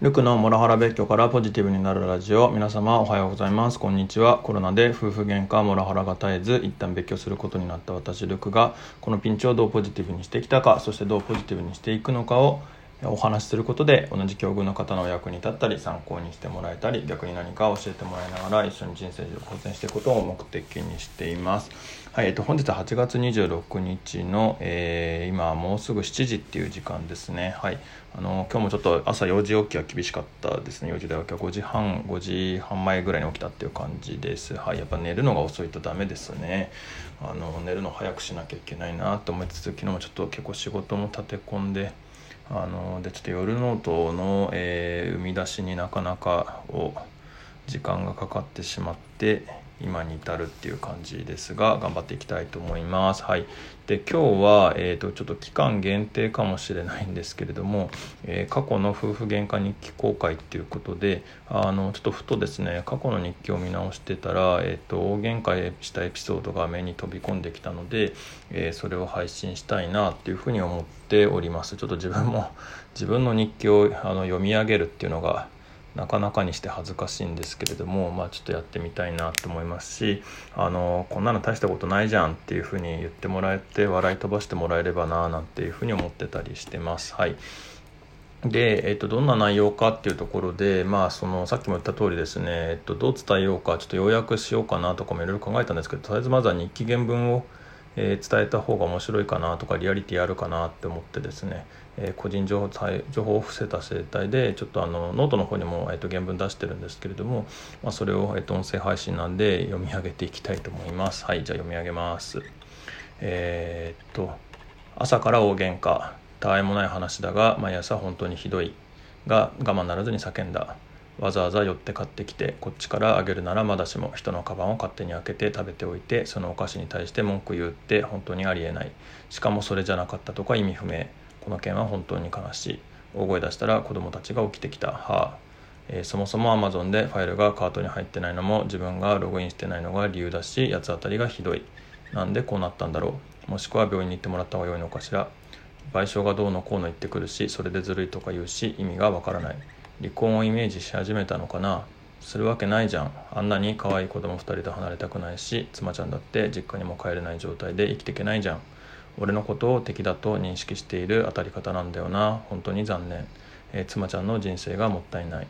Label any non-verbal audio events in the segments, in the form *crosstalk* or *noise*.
ルクのモラハラ別居からポジティブになるラジオ。皆様おはようございます。こんにちは。コロナで夫婦喧嘩モラハラが絶えず一旦別居することになった私ルクがこのピンチをどうポジティブにしてきたかそしてどうポジティブにしていくのかをお話しすることで同じ境遇の方のお役に立ったり参考にしてもらえたり逆に何か教えてもらいながら一緒に人生を好転していくことを目的にしています。はい、えっと、本日は8月26日の、えー、今もうすぐ7時っていう時間ですね。はい。あの、今日もちょっと朝4時起きは厳しかったですね。4時で起きは5時半、5時半前ぐらいに起きたっていう感じです。はい。やっぱ寝るのが遅いとダメですね。あの、寝るの早くしなきゃいけないなと思いつつ、昨日もちょっと結構仕事も立て込んで、あのでちょっと夜ノートの、えー、生み出しになかなかを時間がかかってしまって今に至るっていう感じですが頑張っていきたいと思います。はい、で今日は、えーと、ちょっと期間限定かもしれないんですけれども、えー、過去の夫婦喧嘩日記公開っていうことであのちょっとふとですね過去の日記を見直してたら、えーと、大喧嘩したエピソードが目に飛び込んできたので、えー、それを配信したいなっていうふうに思っております。ちょっと自分も自分の日記をあの読み上げるっていうのがなかなかにして恥ずかしいんですけれども、まあ、ちょっとやってみたいなと思いますしあのこんなの大したことないじゃんっていうふうに言ってもらえて笑い飛ばしてもらえればななんていうふうに思ってたりしてます。はいで、えっと、どんな内容かっていうところで、まあ、そのさっきも言った通りですね、えっと、どう伝えようかちょっと要約しようかなとかもいろいろ考えたんですけどとりあえずまずは日記原文をえー、伝えた方が面白いかなとかリアリティあるかなって思ってですね、えー、個人情報情報を伏せた状態でちょっとあのノートの方にも、えーと、原文出してるんですけれども、まあ、それを、えーと、音声配信なんで読み上げていきたいと思います。はいじゃあ読み上げます。えー、っと朝から大喧嘩。たわいもない話だが毎朝本当にひどい。が我慢ならずに叫んだ。わざわざ寄って買ってきてこっちからあげるならまだしも人のカバンを勝手に開けて食べておいてそのお菓子に対して文句言うって本当にありえない。しかもそれじゃなかったとか意味不明。この件は本当に悲しい。大声出したら子供たちが起きてきた。はあ、えー、そもそも Amazon でファイルがカートに入ってないのも自分がログインしてないのが理由だし八つ当たりがひどい。なんでこうなったんだろう。もしくは病院に行ってもらった方が良いのかしら。賠償がどうのこうの言ってくるしそれでずるいとか言うし意味がわからない。離婚をイメージし始めたのかな？するわけないじゃん。あんなに可愛い子供2人と離れたくないし妻ちゃんだって実家にも帰れない状態で生きていけないじゃん。俺のことを敵だと認識している当たり方なんだよな。本当に残念、えー、妻ちゃんの人生がもったいない。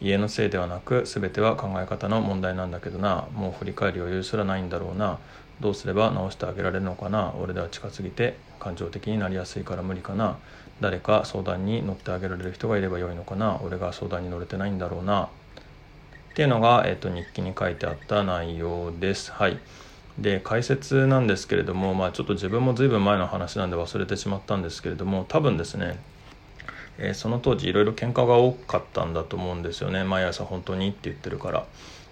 家のせいではなく全ては考え方の問題なんだけどな。もう振り返る余裕すらないんだろうな。どうすれば直してあげられるのかな？俺では近すぎて感情的になりやすいから無理かな。誰か相談に乗ってあげられる人がいればよいのかな？俺が相談に乗れてないんだろうな。っていうのが、えーと、日記に書いてあった内容です。はい、で解説なんですけれども、まあ、ちょっと自分も随分前の話なんで忘れてしまったんですけれども多分ですねえー、その当時いろいろ喧嘩が多かったんだと思うんですよね。毎朝本当にって言ってるから。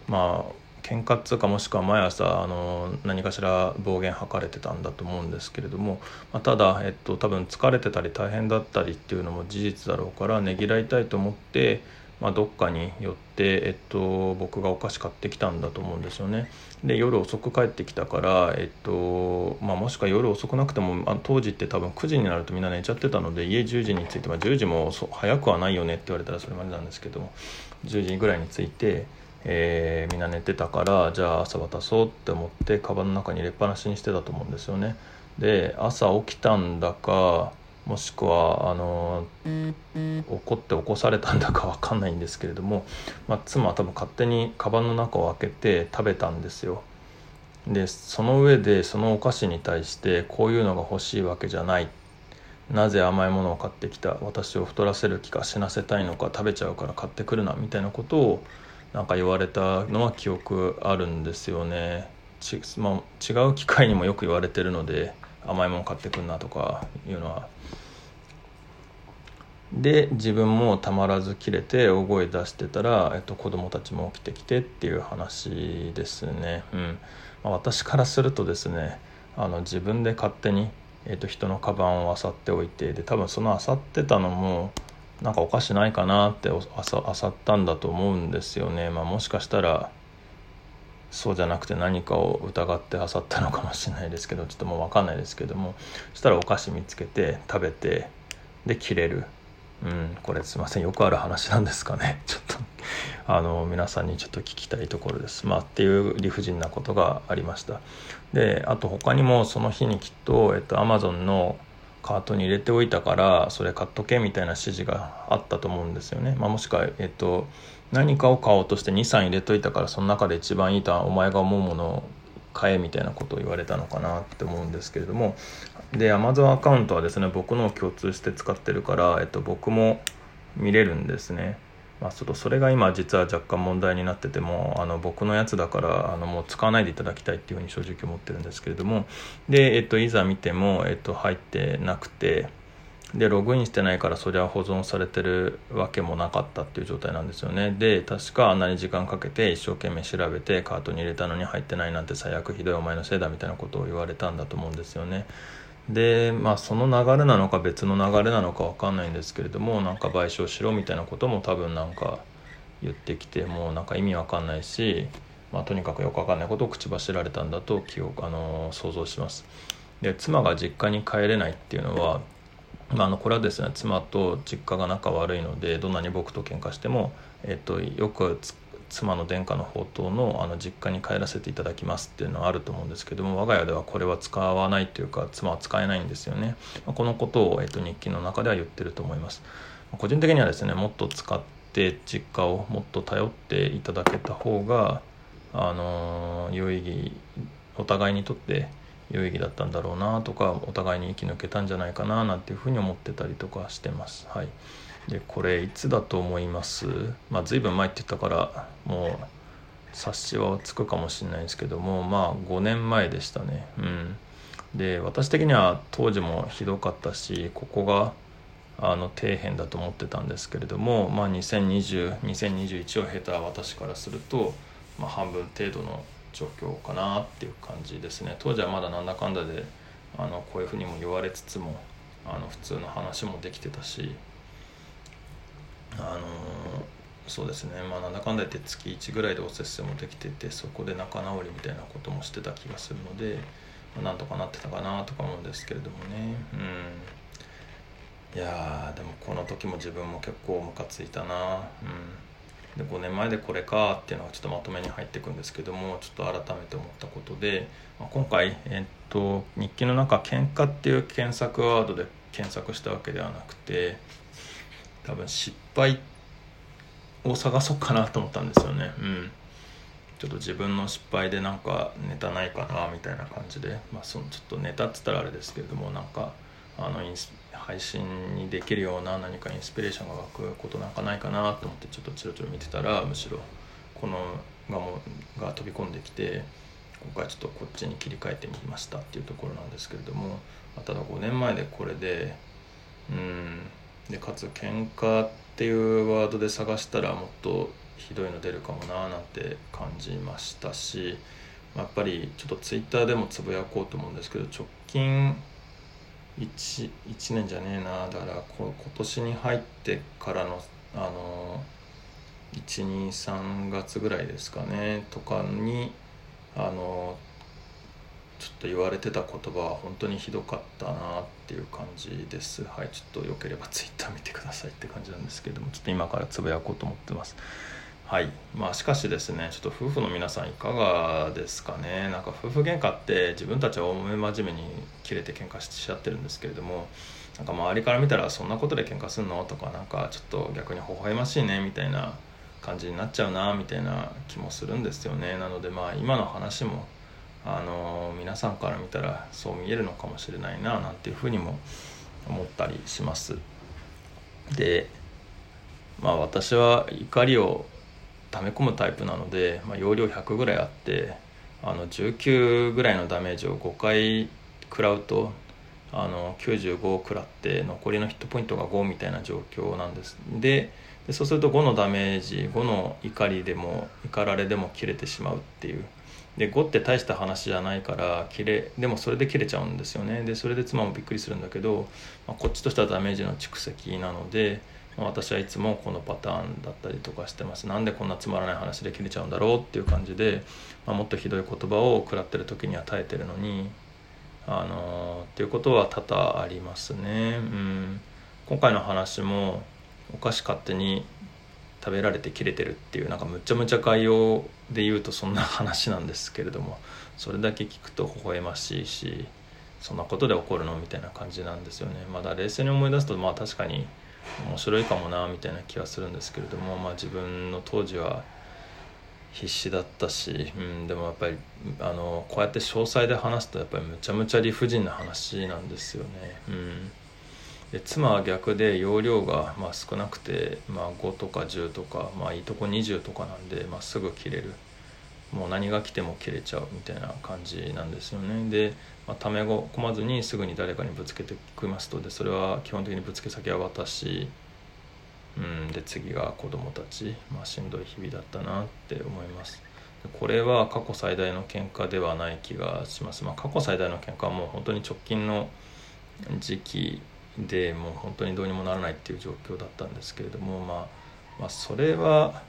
まあ喧嘩っつうかもしくは毎朝あの何かしら暴言吐かれてたんだと思うんですけれども、まあ、ただ、えっと、多分疲れてたり大変だったりっていうのも事実だろうからねぎらいたいと思って、まあ、どっかに寄って、えっと、僕がお菓子買ってきたんだと思うんですよね。で夜遅く帰ってきたから、えっとまあ、もしくは夜遅くなくてもあ当時って多分9時になるとみんな寝ちゃってたので家10時に着いて、まあ、10時も早くはないよねって言われたらそれまでなんですけども10時ぐらいに着いて。えー、みんな寝てたからじゃあ朝渡そうって思ってカバンの中に入れっぱなしにしてたと思うんですよね。で朝起きたんだかもしくはあの怒って起こされたんだか *laughs* 分かんないんですけれども、まあ、妻は多分勝手にカバンの中を開けて食べたんですよ。でその上でそのお菓子に対してこういうのが欲しいわけじゃない。なぜ甘いものを買ってきた？私を太らせる気か死なせたいのか食べちゃうから買ってくるなみたいなことをなんか言われたのは記憶あるんですよね。ち、まあ、違う機会にもよく言われてるので甘いもの買ってくんなとかいうのは。で自分もたまらず切れて大声出してたら、えっと、子供たちも起きてきてっていう話ですね、うん。まあ、私からするとですねあの自分で勝手に、えっと、人のカバンを漁っておいてで多分その漁ってたのもなんかおかしないかなってあさ漁ったんだと思うんですよね、まあ、もしかしたらそうじゃなくて何かを疑って漁ったのかもしれないですけどちょっともう分かんないですけどもそしたらお菓子見つけて食べてで切れるうん、これすいませんよくある話なんですかね *laughs* ちょっとあの皆さんにちょっと聞きたいところです。まあ、っていう理不尽なことがありました。であと他にもその日にきっと、えっと、Amazon のカートに入れておいたからそれ買っとけみたいな指示があったと思うんですよね。まあ、もしくは、えっと、何かを買おうとして23入れといたからその中で一番いいとはお前が思うものを買えみたいなことを言われたのかなって思うんですけれどもで Amazon アカウントはですね僕のを共通して使ってるから、えっと、僕も見れるんですね。まあ、ちょっとそれが今実は若干問題になっててもあの僕のやつだからあのもう使わないでいただきたいっていうふうに正直思ってるんですけれども。で、えっと、いざ見ても、えっと、入ってなくてでログインしてないからそりゃ保存されてるわけもなかったっていう状態なんですよね。で確かあんなに時間かけて一生懸命調べてカートに入れたのに入ってないなんて最悪ひどいお前のせいだみたいなことを言われたんだと思うんですよね。でまあその流れなのか別の流れなのか分かんないんですけれどもなんか賠償しろみたいなことも多分なんか言ってきてもうなんか意味わかんないし、まあ、とにかくよくわかんないことを口走られたんだと記憶あの想像します。で妻が実家に帰れないっていうのはまあ、あのこれはですね妻と実家が仲悪いのでどんなに僕と喧嘩しても、えっと、よく妻の殿下の宝刀のあの実家に帰らせていただきますっていうのはあると思うんですけども我が家ではこれは使わないというか妻は使えないんですよね。まこのことを、えっと、日記の中では言ってると思います。個人的にはですねもっと使って実家をもっと頼っていただけた方があの有意義お互いにとって有意義だったんだろうなとかお互いに生き抜けたんじゃないかななんていうふうに思ってたりとかしてます。はい、でこれいつだと思います？まあ随分前って言ったからもう察しはつくかもしれないですけどもまあ5年前でしたね。うん、で私的には当時もひどかったしここがあの底辺だと思ってたんですけれども、まあ、20202021を経た私からすると、まあ、半分程度の状況かなっていう感じですね。当時はまだなんだかんだであのこういうふうにも言われつつもあの普通の話もできてたしあのそうですね。まあなんだかんだ言って月1ぐらいでおせっせもできててそこで仲直りみたいなこともしてた気がするので、まあ、なんとかなってたかなとか思うんですけれどもね。うん。いやでもこの時も自分も結構ムカついたな。うん。で5年前でこれかっていうのがちょっとまとめに入っていくんですけどもちょっと改めて思ったことで、まあ、今回、えー、っと日記の中「喧嘩っていう検索ワードで検索したわけではなくて多分失敗を探そうかなと思ったんですよね。うん。ちょっと自分の失敗でなんかネタないかなみたいな感じでまあそのちょっとネタっつったらあれですけれどもなんかあのインス配信にできるような何かインスピレーションが湧くことなんかないかなと思ってちょっとチロチロ見てたらむしろこのがもが飛び込んできて今回ちょっとこっちに切り替えてみましたっていうところなんですけれどもただ5年前でこれでうんでかつ喧嘩っていうワードで探したらもっとひどいの出るかもなーなんて感じましたしやっぱりちょっとツイッターでもつぶやこうと思うんですけど直近 1, 1年じゃねえな。だから今年に入ってからのあの123月ぐらいですかね。とかにあのちょっと言われてた言葉は本当にひどかったなっていう感じです。はいちょっとよければツイッター見てくださいって感じなんですけどもちょっと今からつぶやこうと思ってます。はい。まあしかしですねちょっと夫婦の皆さんいかがですかね。なんか夫婦喧嘩って自分たちは大目真面目に切れて喧嘩しちゃってるんですけれどもなんか周りから見たらそんなことで喧嘩すんのとかなんかちょっと逆に微笑ましいねみたいな感じになっちゃうなみたいな気もするんですよね。なのでまあ今の話もあの皆さんから見たらそう見えるのかもしれないななんていうふうにも思ったりします。でまあ私は怒りを溜め込むタイプなので、まあ、容量100ぐらいあってあの19ぐらいのダメージを5回食らうとあの95を食らって残りのヒットポイントが5みたいな状況なんです。でそうすると5のダメージ5の怒りでも怒られでも切れてしまうっていう。で5って大した話じゃないから切れでもそれで切れちゃうんですよね。でそれで妻もびっくりするんだけど、まあ、こっちとしてはダメージの蓄積なので私はいつもこのパターンだったりとかしてます。なんでこんなつまらない話で切れちゃうんだろうっていう感じで、まあ、もっとひどい言葉を食らってる時には耐えてるのにあのー、っていうことは多々ありますね。うん。今回の話もお菓子勝手に食べられて切れてるっていうなんかむちゃむちゃ概要で言うとそんな話なんですけれどもそれだけ聞くと微笑ましいしそんなことで起こるのみたいな感じなんですよね。まだ冷静に思い出すとまあ確かに面白いかもなみたいな気はするんですけれどもまあ自分の当時は必死だったし、うん、でもやっぱりあのこうやって詳細で話すとやっぱりむちゃむちゃ理不尽な話なんですよね。うんで妻は逆で容量がまあ少なくて、まあ、5とか10とか、まあ、いいとこ20とかなんで、まあ、すぐ切れるもう何が来ても切れちゃうみたいな感じなんですよね。で、まあ、ため込まずにすぐに誰かにぶつけてきますとでそれは基本的にぶつけ先は私、うん、で次が子供たち、まあ、しんどい日々だったなって思います。これは過去最大の喧嘩ではない気がします、まあ、過去最大の喧嘩はもう本当に直近の時期でもう本当にどうにもならないっていう状況だったんですけれども、まあ、まあそれは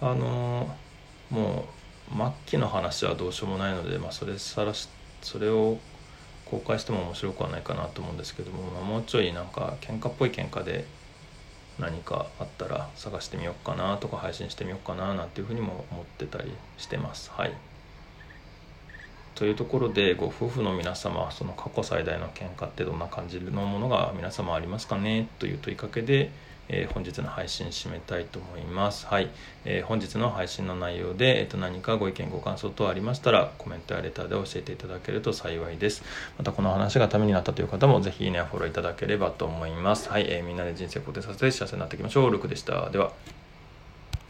あのもう末期の話はどうしようもないので、まあ、それさらしそれを公開しても面白くはないかなと思うんですけども、まあ、もうちょいなんか喧嘩っぽい喧嘩で何かあったら探してみようかなとか配信してみようかななんていうふうにも思ってたりしてます。はいというところでご夫婦の皆様その過去最大の喧嘩ってどんな感じのものが皆様ありますかねという問いかけで、えー、本日の配信締めたいと思います。はい、えー、本日の配信の内容で、えー、と何かご意見ご感想等ありましたらコメントやレターで教えていただけると幸いです。またこの話がためになったという方もぜひいいねやフォローいただければと思います。はい、えー、みんなで人生肯定させて幸せになっていきましょう。ルクでした。では。